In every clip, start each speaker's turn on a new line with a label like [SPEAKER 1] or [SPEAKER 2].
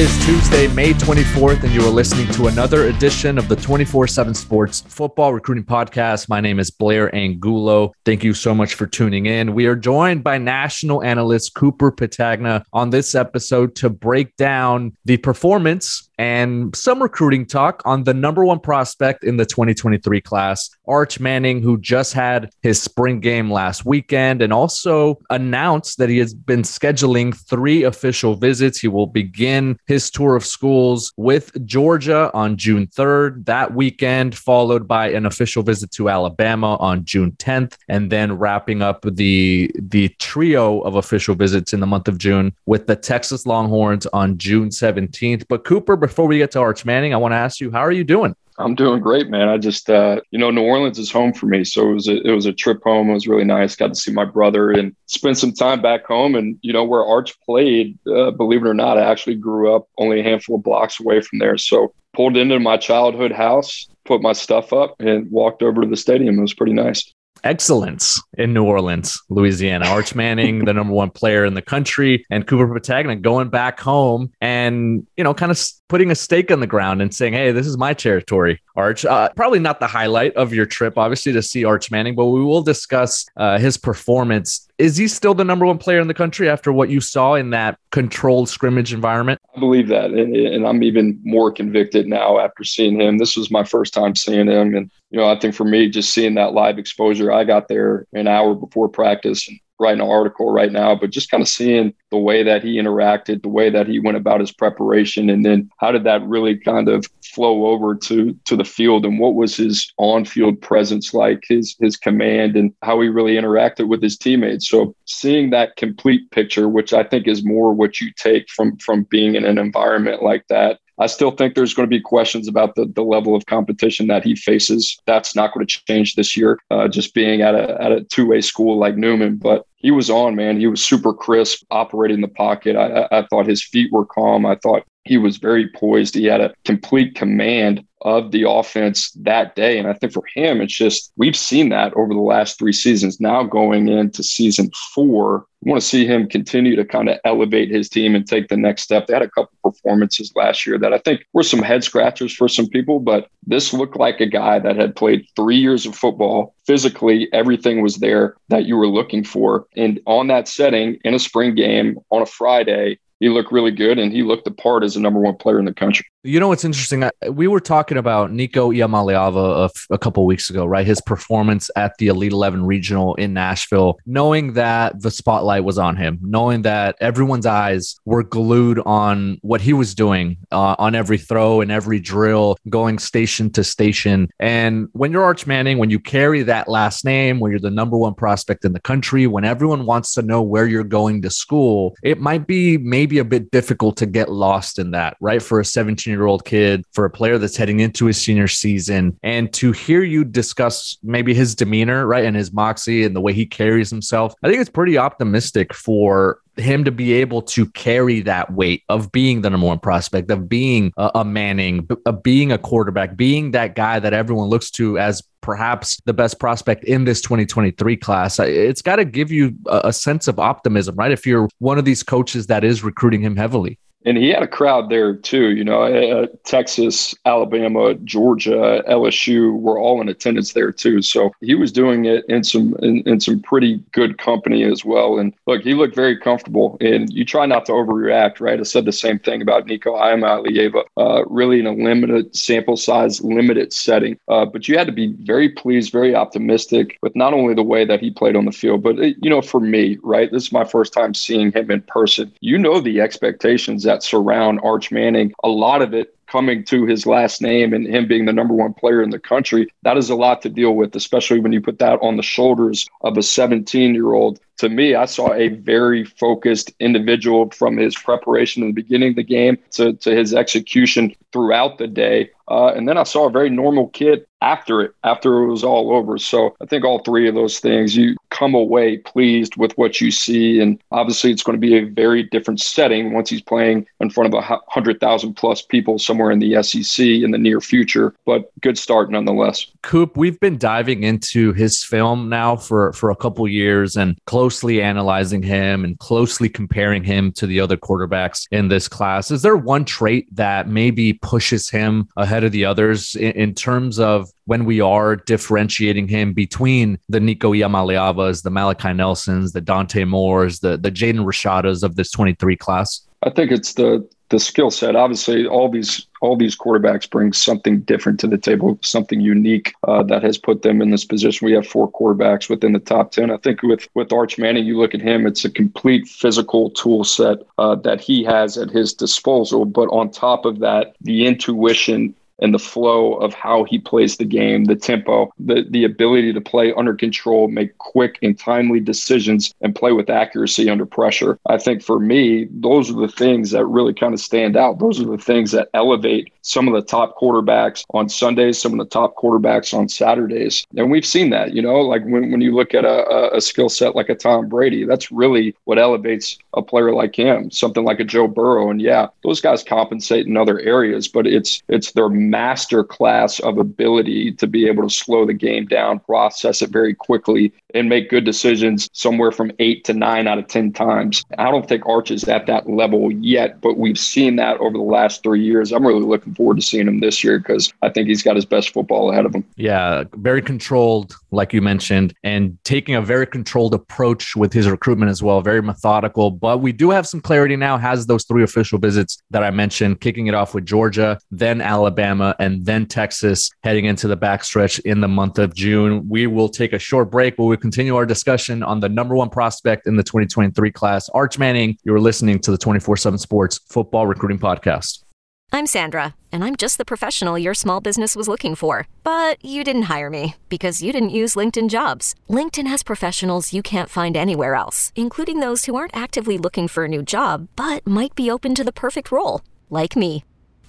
[SPEAKER 1] Is Tuesday, May 24th, and you are listening to another edition of the 24 7 Sports Football Recruiting Podcast. My name is Blair Angulo. Thank you so much for tuning in. We are joined by national analyst Cooper Petagna on this episode to break down the performance and some recruiting talk on the number one prospect in the 2023 class, Arch Manning, who just had his spring game last weekend and also announced that he has been scheduling three official visits. He will begin his tour of schools with Georgia on June 3rd that weekend, followed by an official visit to Alabama on June 10th, and then wrapping up the the trio of official visits in the month of June with the Texas Longhorns on June 17th. But Cooper, before we get to Arch Manning, I want to ask you, how are you doing?
[SPEAKER 2] I'm doing great, man. I just, uh, you know, New Orleans is home for me, so it was a, it was a trip home. It was really nice. Got to see my brother and spend some time back home. And you know, where Arch played, uh, believe it or not, I actually grew up only a handful of blocks away from there. So pulled into my childhood house, put my stuff up, and walked over to the stadium. It was pretty nice
[SPEAKER 1] excellence in New Orleans, Louisiana. Arch Manning, the number one player in the country, and Cooper Petagna going back home and, you know, kind of putting a stake in the ground and saying, hey, this is my territory, Arch. Uh, probably not the highlight of your trip, obviously, to see Arch Manning, but we will discuss uh, his performance. Is he still the number one player in the country after what you saw in that controlled scrimmage environment?
[SPEAKER 2] I believe that. And, and I'm even more convicted now after seeing him. This was my first time seeing him. And, you know, I think for me, just seeing that live exposure, I got there an hour before practice and writing an article right now, but just kind of seeing the way that he interacted, the way that he went about his preparation, and then how did that really kind of flow over to to the field and what was his on-field presence like, his his command and how he really interacted with his teammates. So seeing that complete picture, which I think is more what you take from from being in an environment like that, I still think there's going to be questions about the, the level of competition that he faces. That's not going to change this year, uh, just being at a, at a two way school like Newman. But he was on, man. He was super crisp, operating the pocket. I, I thought his feet were calm. I thought he was very poised. He had a complete command of the offense that day. And I think for him, it's just we've seen that over the last three seasons. Now going into season four, we want to see him continue to kind of elevate his team and take the next step. They had a couple performances last year that I think were some head scratchers for some people, but this looked like a guy that had played three years of football. Physically, everything was there that you were looking for. And on that setting, in a spring game on a Friday, he looked really good and he looked the part as the number one player in the country.
[SPEAKER 1] You know what's interesting? We were talking about Nico Iamaleava a, couple weeks ago, right? His performance at the Elite 11 regional in Nashville, knowing that the spotlight was on him, knowing that everyone's eyes were glued on what he was doing uh, on every throw and every drill, going station to station. And when you're Arch Manning, when you carry that last name, when you're the number one prospect in the country, when everyone wants to know where you're going to school, it might be maybe a bit difficult to get lost in that, right? For a 17 year old kid, for a player that's heading into his senior season, and to hear you discuss maybe his demeanor, right, and his moxie and the way he carries himself, I think it's pretty optimistic for him to be able to carry that weight of being the number one prospect, of being a, a, Manning, of being a quarterback, being that guy that everyone looks to as perhaps the best prospect in this 2023 class. It's got to give you a, a sense of optimism, right? If you're one of these coaches that is recruiting him heavily
[SPEAKER 2] and he had a crowd there too. You know, uh, Texas, Alabama, Georgia, LSU were all in attendance there too. So he was doing it in some in, in, some pretty good company as well. And look, he looked very comfortable. And you try not to overreact, right? I said the same thing about Nico Iamaleava, uh, really in a limited sample size, limited setting. Uh, but you had to be very pleased, very optimistic with not only the way that he played on the field, but uh, you know, for me, right, this is my first time seeing him in person. You know the expectations that surround Arch Manning. A lot of it coming to his last name and him being the number one player in the country, that is a lot to deal with, especially when you put that on the shoulders of a 17 year old. To me, I saw a very focused individual from his preparation in the beginning of the game to, to his execution throughout the day. Uh, and then I saw a very normal kid after it, after it was all over. So I think all three of those things, you come away pleased with what you see. And obviously, it's going to be a very different setting once he's playing in front of a 100,000 plus people somewhere in the SEC in the near future. But good start nonetheless.
[SPEAKER 1] Coop, we've been diving into his film now for, for a couple years and closely analyzing him and closely comparing him to the other quarterbacks in this class. Is there one trait that maybe pushes him ahead of the others in, in terms of when we are differentiating him between the Nico Iamaleavas, the Malachi Nelsons, the Dante Moores, the the Jaden Rashadas of this 23 class?
[SPEAKER 2] I think it's the the skill set. Obviously, all these all these quarterbacks bring something different to the table, something unique uh, that has put them in this position. We have four quarterbacks within the top ten. I think with with Arch Manning, you look at him; it's a complete physical tool set uh, that he has at his disposal. But on top of that, the intuition and the flow of how he plays the game, the tempo, the, the ability to play under control, make quick and timely decisions, and play with accuracy under pressure. I think for me, those are the things that really kind of stand out. Those are the things that elevate some of the top quarterbacks on Sundays, some of the top quarterbacks on Saturdays. And we've seen that, you know, like when, when you look at a, a skill set like a Tom Brady, that's really what elevates a player like him, something like a Joe Burrow. And yeah, those guys compensate in other areas, but it's it's their master class of ability to be able to slow the game down, process it very quickly, and make good decisions somewhere from eight to nine out of 10 times. I don't think Arch is at that level yet, but we've seen that over the last three years. I'm really looking forward to seeing him this year because I think he's got his best football ahead of him.
[SPEAKER 1] Yeah, very controlled, like you mentioned, and taking a very controlled approach with his recruitment as well, very methodical. But we do have some clarity now, has those three official visits that I mentioned, kicking it off with Georgia, then Alabama and then Texas heading into the backstretch in the month of June. We will take a short break, but we'll continue our discussion on the number one prospect in the 2023 class, Arch Manning. You're listening to the 24 7 Sports Football Recruiting Podcast.
[SPEAKER 3] I'm Sandra, and I'm just the professional your small business was looking for. But you didn't hire me because you didn't use LinkedIn jobs. LinkedIn has professionals you can't find anywhere else, including those who aren't actively looking for a new job but might be open to the perfect role, like me.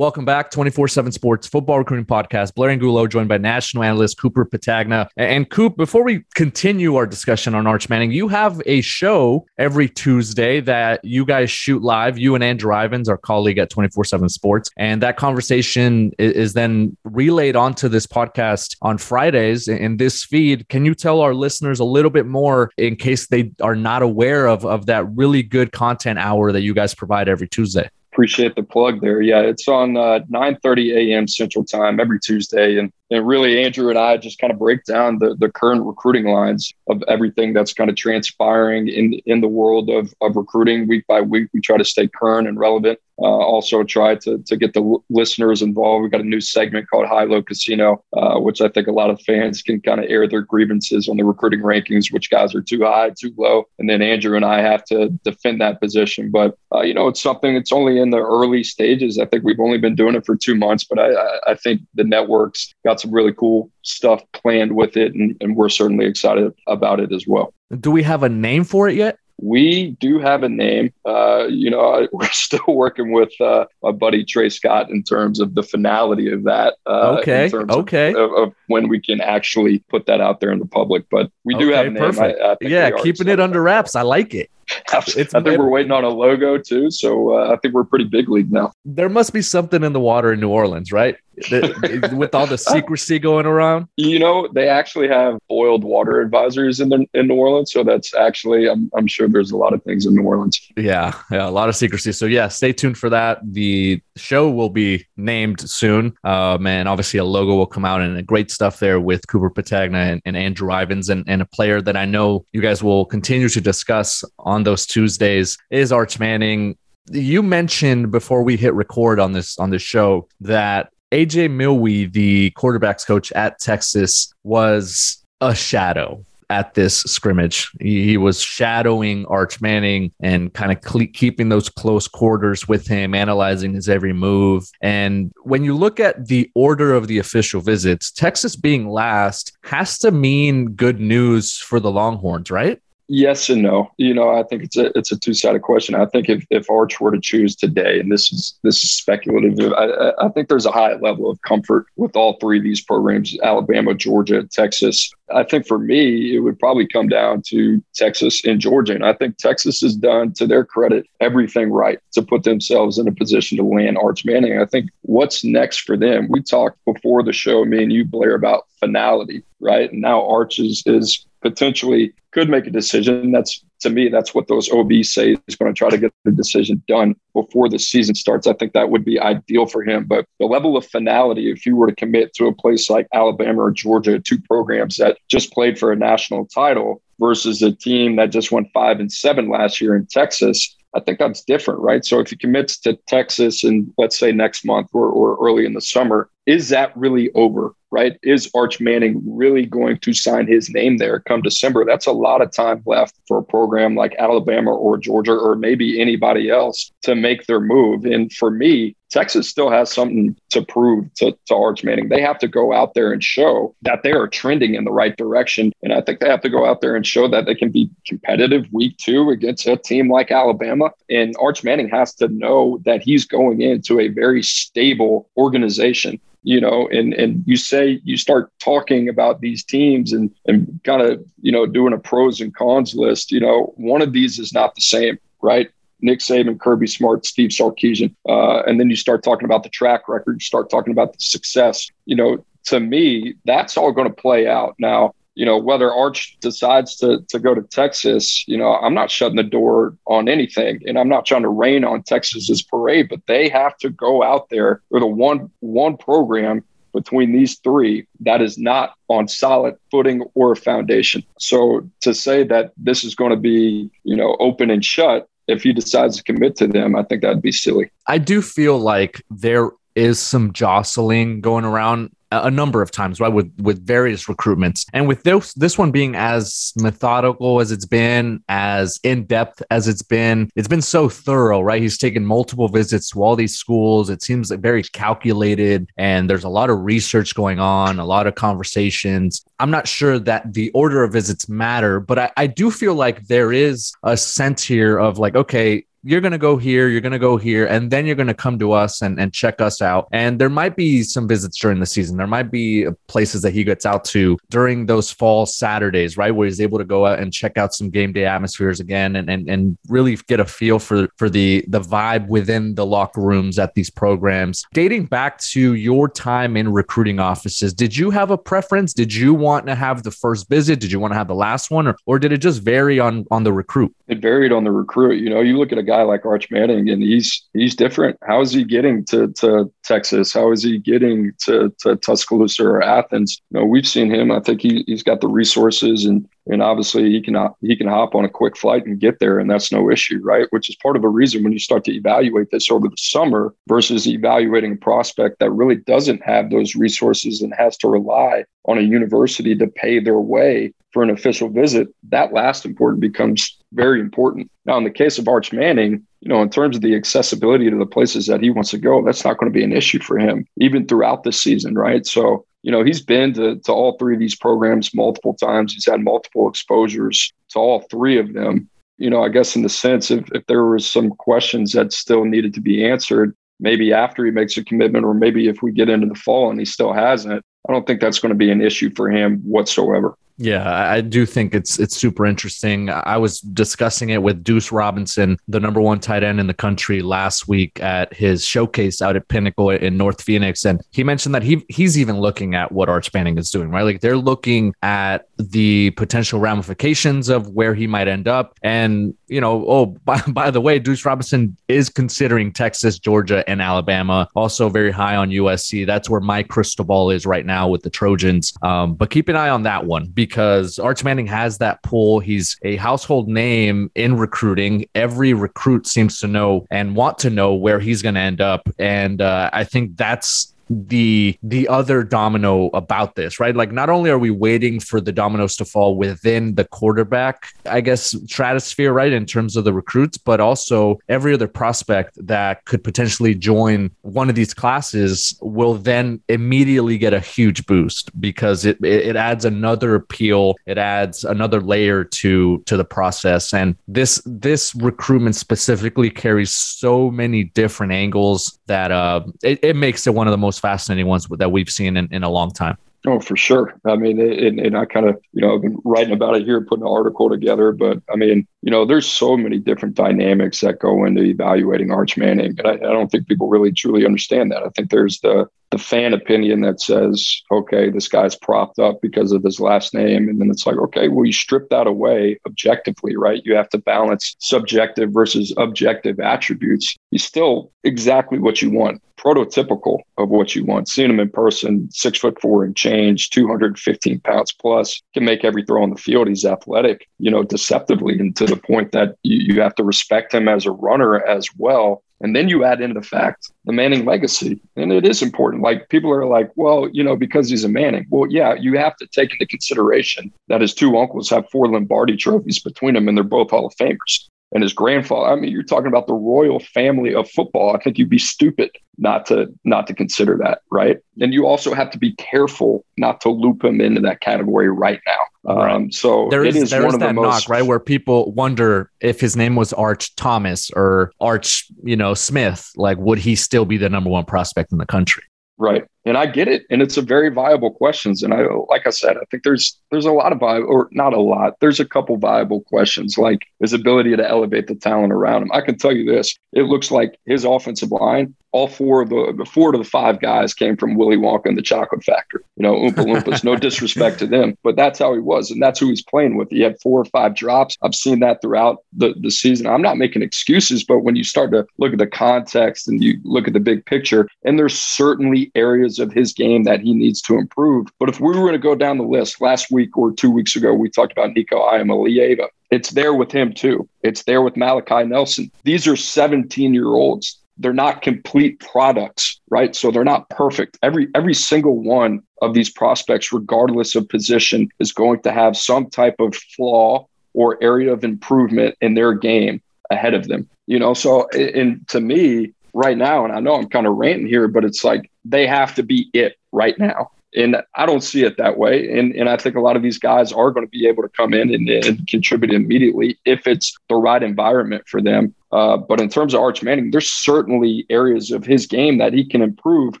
[SPEAKER 1] Welcome back, 24 7 Sports Football Recruiting Podcast. Blair and Angulo, joined by national analyst Cooper Petagna. And Coop, before we continue our discussion on Arch Manning, you have a show every Tuesday that you guys shoot live, you and Andrew Ivins, our colleague at 24 7 Sports. And that conversation is then relayed onto this podcast on Fridays in this feed. Can you tell our listeners a little bit more in case they are not aware of, of that really good content hour that you guys provide every Tuesday?
[SPEAKER 2] Appreciate the plug there. Yeah, it's on uh, 9:30 a.m. Central Time every Tuesday, and and really Andrew and I just kind of break down the the current recruiting lines of everything that's kind of transpiring in in the world of of recruiting week by week. We try to stay current and relevant. Uh, also try to to get the listeners involved. We've got a new segment called High Low Casino, uh, which I think a lot of fans can kind of air their grievances on the recruiting rankings, which guys are too high, too low, and then Andrew and I have to defend that position. But uh, you know, it's something. It's only in the early stages. I think we've only been doing it for two months, but I, I think the networks got some really cool stuff planned with it, and, and we're certainly excited about it as well.
[SPEAKER 1] Do we have a name for it yet?
[SPEAKER 2] We do have a name. Uh, you know, we're still working with uh, my buddy Trey Scott in terms of the finality of that.
[SPEAKER 1] Uh, okay. Okay.
[SPEAKER 2] Of, of, when we can actually put that out there in the public. But we do
[SPEAKER 1] Okay,
[SPEAKER 2] have a name.
[SPEAKER 1] perfect.
[SPEAKER 2] I, I
[SPEAKER 1] yeah, keeping it under wraps. I like it.
[SPEAKER 2] I think we're waiting on a logo too. So uh, I think we're pretty big league now.
[SPEAKER 1] There must be something in the water in New Orleans, right? With all the secrecy going around.
[SPEAKER 2] You know, they actually have boiled water advisors in the, in New Orleans. So that's actually, I'm, I'm sure there's a lot of things in New Orleans.
[SPEAKER 1] Yeah, yeah, a lot of secrecy. So yeah, stay tuned for that. The show will be named soon. Um, and obviously a logo will come out and great stuff there with Cooper Petagna and, and Andrew Ivins and, and a player that I know you guys will continue to discuss on those Tuesdays is Arch Manning. You mentioned before we hit record on this on this show that AJ Milwee, the quarterbacks coach at Texas, was a shadow at this scrimmage. He, he was shadowing Arch Manning and kind of cle keeping those close quarters with him, analyzing his every move. And when you look at the order of the official visits, Texas being last has to mean good news for the Longhorns, right?
[SPEAKER 2] Yes and no. You know, I think it's a it's a two sided question. I think if, if Arch were to choose today, and this is this is speculative, I, I think there's a high level of comfort with all three of these programs: Alabama, Georgia, Texas. I think for me, it would probably come down to Texas and Georgia, and I think Texas has done, to their credit, everything right to put themselves in a position to land Arch Manning. I think what's next for them. We talked before the show, me and you, Blair, about finality, right? And now Arch is is potentially could make a decision. That's to me, that's what those OBs say is going to try to get the decision done before the season starts. I think that would be ideal for him. But the level of finality, if you were to commit to a place like Alabama or Georgia, two programs that just played for a national title versus a team that just went five and seven last year in Texas, I think that's different, right? So if he commits to Texas and let's say next month or, or early in the summer, is that really over, right? Is Arch Manning really going to sign his name there come December? That's a lot of time left for a program like Alabama or Georgia or maybe anybody else to make their move. And for me, Texas still has something to prove to, to Arch Manning. They have to go out there and show that they are trending in the right direction. And I think they have to go out there and show that they can be competitive week two against a team like Alabama. And Arch Manning has to know that he's going into a very stable organization you know, and and you say you start talking about these teams and and kind of you know doing a pros and cons list. You know, one of these is not the same, right? Nick Saban, Kirby Smart, Steve Sarkisian, uh, and then you start talking about the track record. You start talking about the success. You know, to me, that's all going to play out now you know, whether Arch decides to to go to Texas, you know, I'm not shutting the door on anything, and I'm not trying to rain on Texas's parade, but they have to go out there with a one one program between these three that is not on solid footing or foundation. So to say that this is going to be, you know, open and shut if he decides to commit to them, I think that'd be silly.
[SPEAKER 1] I do feel like there is some jostling going around a number of times, right? With with various recruitments, and with this this one being as methodical as it's been, as in depth as it's been, it's been so thorough, right? He's taken multiple visits to all these schools. It seems like very calculated, and there's a lot of research going on, a lot of conversations. I'm not sure that the order of visits matter, but I, I do feel like there is a sense here of like, okay, you're going to go here, you're going to go here, and then you're going to come to us and, and check us out. And there might be some visits during the season. There might be uh, places that he gets out to during those fall Saturdays, right? Where he's able to go out and check out some game day atmospheres again and, and, and really get a feel for, for the, the vibe within the locker rooms at these programs. Dating back to your time in recruiting offices, did you have a preference? Did you want to have the first visit? Did you want to have the last one? Or, or did it just vary on, on the recruit?
[SPEAKER 2] It varied on the recruit. You know, you look at a guy like Arch Manning, and he's he's different. How is he getting to to Texas? How is he getting to to Tuscaloosa or Athens? You know, we've seen him. I think he he's got the resources, and and obviously he can he can hop on a quick flight and get there, and that's no issue, right? Which is part of a reason when you start to evaluate this over the summer versus evaluating a prospect that really doesn't have those resources and has to rely on a university to pay their way for an official visit, that last important becomes very important. Now, in the case of Arch Manning, you know, in terms of the accessibility to the places that he wants to go, that's not going to be an issue for him, even throughout the season, right? So, you know, he's been to, to all three of these programs multiple times. He's had multiple exposures to all three of them. You know, I guess in the sense if, if there was some questions that still needed to be answered, maybe after he makes a commitment, or maybe if we get into the fall and he still hasn't, I don't think that's going to be an issue for him whatsoever.
[SPEAKER 1] Yeah, I do think it's it's super interesting. I was discussing it with Deuce Robinson, the number one tight end in the country, last week at his showcase out at Pinnacle in North Phoenix, and he mentioned that he he's even looking at what Arch Manning is doing. Right, like they're looking at the potential ramifications of where he might end up, and you know, oh by, by the way, Deuce Robinson is considering Texas, Georgia, and Alabama. Also very high on USC. That's where my crystal ball is right now with the Trojans. Um, but keep an eye on that one because Arch Manning has that pull. He's a household name in recruiting. Every recruit seems to know and want to know where he's going to end up. And uh, I think that's the the other domino about this, right? Like not only are we waiting for the dominoes to fall within the quarterback, I guess stratosphere, right, in terms of the recruits, but also every other prospect that could potentially join one of these classes will then immediately get a huge boost because it it adds another appeal, it adds another layer to to the process. And this this recruitment specifically carries so many different angles that uh it, it makes it one of the most fascinating ones that we've seen in, in a long time.
[SPEAKER 2] Oh, for sure. I mean, and, and I kind of, you know, I've been writing about it here, putting an article together. But I mean, you know, there's so many different dynamics that go into evaluating Arch Manning, and I, I don't think people really truly understand that. I think there's the the fan opinion that says, okay, this guy's propped up because of his last name. And then it's like, okay, well, you strip that away objectively, right? You have to balance subjective versus objective attributes. He's still exactly what you want, prototypical of what you want. Seeing him in person, six foot four and change, 215 pounds plus, can make every throw on the field. He's athletic, you know, deceptively, and to the point that you, you have to respect him as a runner as well. And then you add in the fact, the Manning legacy. And it is important. Like people are like, well, you know, because he's a Manning. Well, yeah, you have to take into consideration that his two uncles have four Lombardi trophies between them and they're both Hall of Famers and his grandfather. I mean, you're talking about the royal family of football. I think you'd be stupid not to not to consider that, right? And you also have to be careful not to loop him into that category right now. Right. Um, so
[SPEAKER 1] there is, is there is that most, knock, right, where people wonder if his name was Arch Thomas or Arch, you know, Smith. Like, would he still be the number one prospect in the country?
[SPEAKER 2] Right. And I get it. And it's a very viable questions. And I, like I said, I think there's, there's a lot of viable, or not a lot, there's a couple viable questions like his ability to elevate the talent around him. I can tell you this, it looks like his offensive line, all four of the, four to the five guys came from Willy Wonka and the chocolate factory, you know, Oompa Loompas, no disrespect to them, but that's how he was. And that's who he's playing with. He had four or five drops. I've seen that throughout the, the season. I'm not making excuses, but when you start to look at the context and you look at the big picture, and there's certainly areas of his game that he needs to improve. But if we were going to go down the list last week or two weeks ago, we talked about Nico Iamaleava. It's there with him too. It's there with Malachi Nelson. These are 17 year olds. They're not complete products, right? So they're not perfect. Every every single one of these prospects, regardless of position, is going to have some type of flaw or area of improvement in their game ahead of them. You know, so and to me, right now, and I know I'm kind of ranting here, but it's like they have to be it right now. And I don't see it that way. And, and I think a lot of these guys are going to be able to come in and, and contribute immediately if it's the right environment for them. Uh, but in terms of Arch Manning, there's certainly areas of his game that he can improve,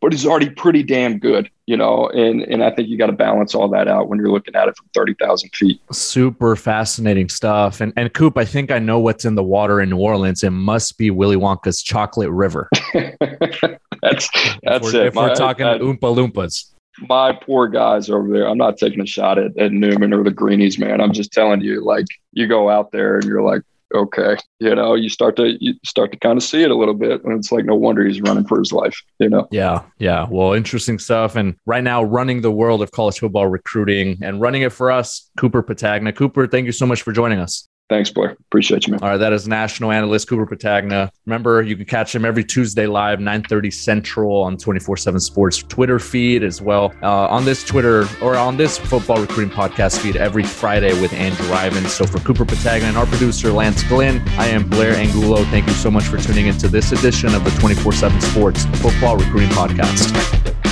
[SPEAKER 2] but he's already pretty damn good, you know. And and I think you got to balance all that out when you're looking at it from thirty thousand feet.
[SPEAKER 1] Super fascinating stuff. And and Coop, I think I know what's in the water in New Orleans. It must be Willy Wonka's chocolate river.
[SPEAKER 2] that's that's
[SPEAKER 1] if
[SPEAKER 2] it.
[SPEAKER 1] If we're talking I, Oompa Loompas
[SPEAKER 2] my poor guys over there. I'm not taking a shot at, at Newman or the Greenies, man. I'm just telling you, like, you go out there and you're like, okay, you know, you start to you start to kind of see it a little bit, and it's like no wonder he's running for his life, you know.
[SPEAKER 1] Yeah, yeah. Well, interesting stuff. And right now, running the world of college football recruiting and running it for us, Cooper Petagna. Cooper, thank you so much for joining us.
[SPEAKER 2] Thanks, Blair. Appreciate you, man.
[SPEAKER 1] All right, that is national analyst Cooper Petagna. Remember, you can catch him every Tuesday live, 9:30 Central on 24/7 Sports Twitter feed as well. Uh, on this Twitter or on this football recruiting podcast feed every Friday with Andrew Ivins. So for Cooper Petagna and our producer Lance Glenn, I am Blair Angulo. Thank you so much for tuning into this edition of the 24/7 Sports Football Recruiting Podcast.